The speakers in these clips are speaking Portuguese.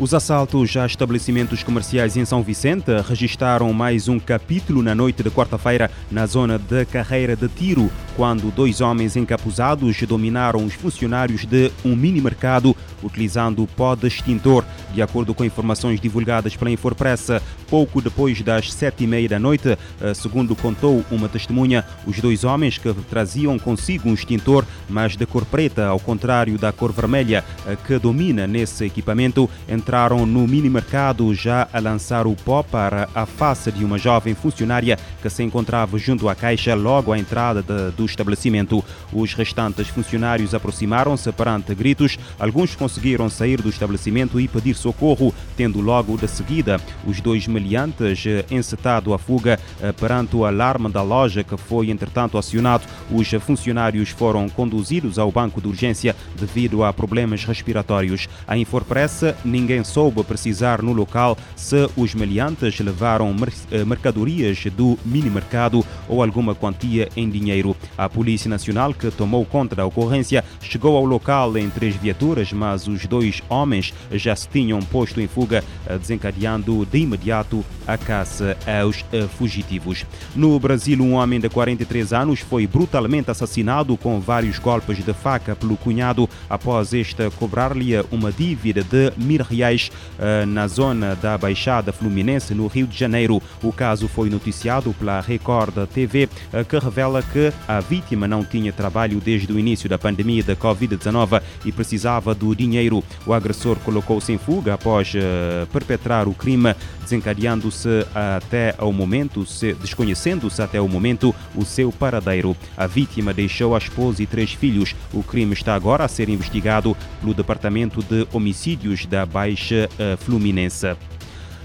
Os assaltos a estabelecimentos comerciais em São Vicente registraram mais um capítulo na noite de quarta-feira na zona de carreira de tiro, quando dois homens encapuzados dominaram os funcionários de um mini-mercado utilizando pó de extintor. De acordo com informações divulgadas pela Infopressa, pouco depois das sete e meia da noite, eh, segundo contou uma testemunha, os dois homens que traziam consigo um extintor, mas de cor preta, ao contrário da cor vermelha eh, que domina nesse equipamento, entraram no mini-mercado já a lançar o pó para a face de uma jovem funcionária que se encontrava junto à caixa logo à entrada de, do estabelecimento. Os restantes funcionários aproximaram-se perante gritos, alguns conseguiram sair do estabelecimento e pedir socorro, tendo logo de seguida os dois meliantes eh, encetado a fuga eh, perante o alarme da loja que foi entretanto acionado. Os funcionários foram conduzidos ao banco de urgência devido a problemas respiratórios. A Infopressa ninguém soube precisar no local se os meliantes levaram eh, mercadorias do mini-mercado ou alguma quantia em dinheiro. A Polícia Nacional, que tomou conta da ocorrência, chegou ao local em três viaturas, mas os dois homens já se tinham posto em fuga, desencadeando de imediato a caça aos fugitivos. No Brasil, um homem de 43 anos foi brutalmente assassinado com vários golpes de faca pelo cunhado após este cobrar-lhe uma dívida de mil reais na zona da Baixada Fluminense, no Rio de Janeiro. O caso foi noticiado pela Record TV, que revela que a vítima não tinha trabalho desde o início da pandemia da Covid-19 e precisava do dinheiro. O agressor colocou-se em fuga após uh, perpetrar o crime, desencadeando-se até ao momento, desconhecendo-se até o momento o seu paradeiro. A vítima deixou a esposa e três filhos. O crime está agora a ser investigado pelo Departamento de Homicídios da Baixa uh, Fluminense.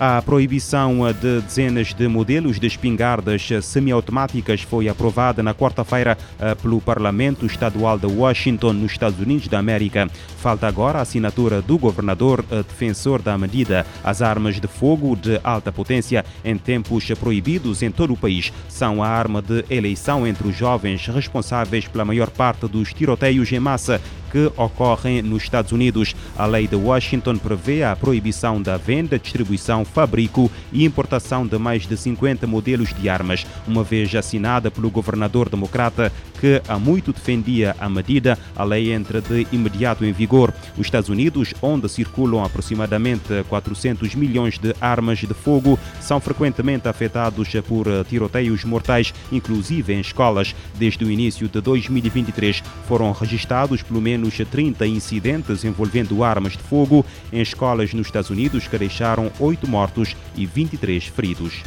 A proibição de dezenas de modelos de espingardas semiautomáticas foi aprovada na quarta-feira eh, pelo Parlamento Estadual de Washington, nos Estados Unidos da América. Falta agora a assinatura do governador eh, defensor da medida. As armas de fogo de alta potência em tempos proibidos em todo o país são a arma de eleição entre os jovens responsáveis pela maior parte dos tiroteios em massa que ocorrem nos Estados Unidos. A lei de Washington prevê a proibição da venda, distribuição, fabrico e importação de mais de 50 modelos de armas, uma vez assinada pelo governador democrata que há muito defendia a medida, a lei entra de imediato em vigor. Os Estados Unidos, onde circulam aproximadamente 400 milhões de armas de fogo, são frequentemente afetados por tiroteios mortais, inclusive em escolas. Desde o início de 2023 foram registrados pelo menos menos 30 incidentes envolvendo armas de fogo em escolas nos Estados Unidos que deixaram 8 mortos e 23 feridos.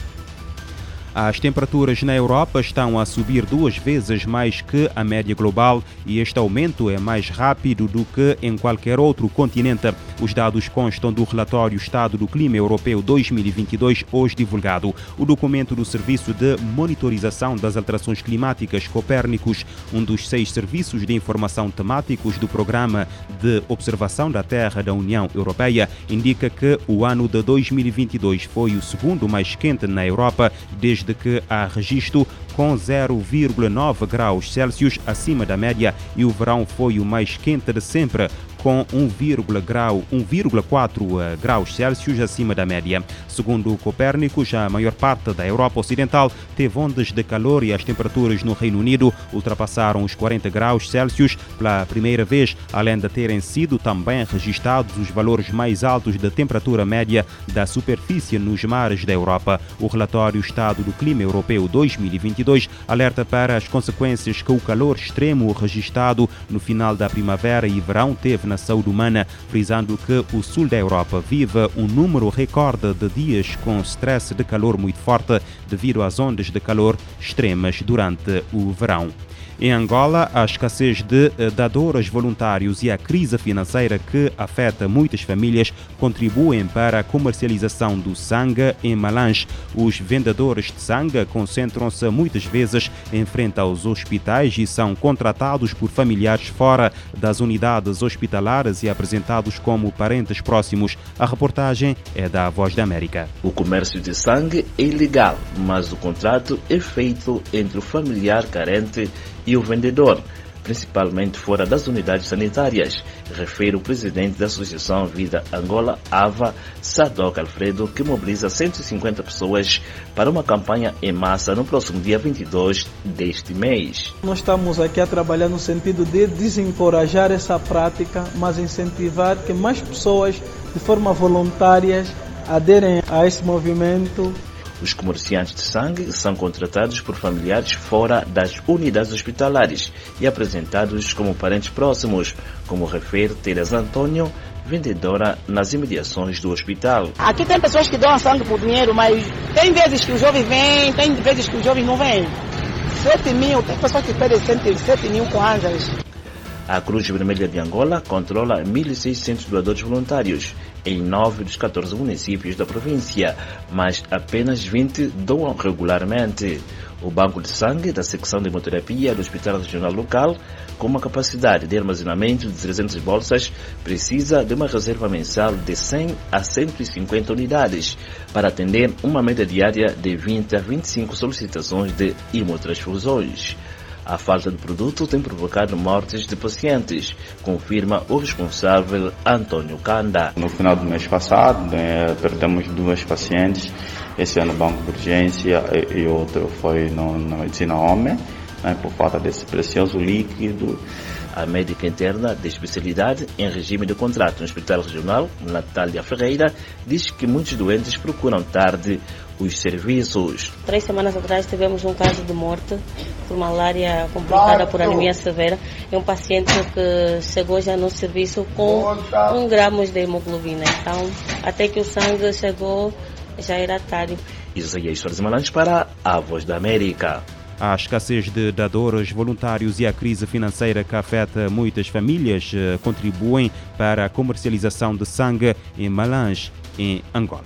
As temperaturas na Europa estão a subir duas vezes mais que a média global e este aumento é mais rápido do que em qualquer outro continente. Os dados constam do relatório Estado do Clima Europeu 2022, hoje divulgado. O documento do Serviço de Monitorização das Alterações Climáticas Copérnicos, um dos seis serviços de informação temáticos do Programa de Observação da Terra da União Europeia, indica que o ano de 2022 foi o segundo mais quente na Europa desde desde que há registro com 0,9 graus Celsius acima da média e o verão foi o mais quente de sempre, com 1,4 eh, graus Celsius acima da média. Segundo Copérnicos, a maior parte da Europa Ocidental teve ondas de calor e as temperaturas no Reino Unido ultrapassaram os 40 graus Celsius pela primeira vez, além de terem sido também registrados os valores mais altos de temperatura média da superfície nos mares da Europa. O relatório Estado do Clima Europeu 2022 alerta para as consequências que o calor extremo registrado no final da primavera e verão teve na saúde humana, frisando que o sul da Europa vive um número recorde de dias com stress de calor muito forte devido às ondas de calor extremas durante o verão. Em Angola, a escassez de eh, dadores voluntários e a crise financeira que afeta muitas famílias contribuem para a comercialização do sangue em Malange. Os vendedores de sangue concentram-se muitas vezes em frente aos hospitais e são contratados por familiares fora das unidades hospitalares e apresentados como parentes próximos. A reportagem é da Voz da América. O comércio de sangue é ilegal, mas o contrato é feito entre o familiar carente e o vendedor principalmente fora das unidades sanitárias, refere o presidente da Associação Vida Angola, AVA, Sadok Alfredo, que mobiliza 150 pessoas para uma campanha em massa no próximo dia 22 deste mês. Nós estamos aqui a trabalhar no sentido de desencorajar essa prática, mas incentivar que mais pessoas, de forma voluntária, aderem a esse movimento os comerciantes de sangue são contratados por familiares fora das unidades hospitalares e apresentados como parentes próximos, como refere Teresa Antônio, vendedora nas imediações do hospital. Aqui tem pessoas que dão sangue por dinheiro, mas tem vezes que o jovem vem, tem vezes que o jovem não vem. 7 mil, tem pessoas que pedem 7 mil ângeles. A Cruz Vermelha de Angola controla 1.600 doadores voluntários em 9 dos 14 municípios da província, mas apenas 20 doam regularmente. O banco de sangue da secção de hemoterapia do Hospital Regional Local, com uma capacidade de armazenamento de 300 bolsas, precisa de uma reserva mensal de 100 a 150 unidades para atender uma média diária de 20 a 25 solicitações de hemotransfusões. A falta de produto tem provocado mortes de pacientes, confirma o responsável Antônio Kanda. No final do mês passado, né, perdemos duas pacientes, esse é no banco de urgência e outro foi no, na medicina homem, né, por falta desse precioso líquido. A médica interna de especialidade em regime de contrato no Hospital Regional, Natália Ferreira, diz que muitos doentes procuram tarde os serviços. Três semanas atrás tivemos um caso de morte por malária complicada por anemia severa. É um paciente que chegou já no serviço com um gramo de hemoglobina. Então, até que o sangue chegou, já era tarde. Isaías Soares Malantes para a Voz da América. A escassez de dadores voluntários e a crise financeira que afeta muitas famílias eh, contribuem para a comercialização de sangue em Malange, em Angola.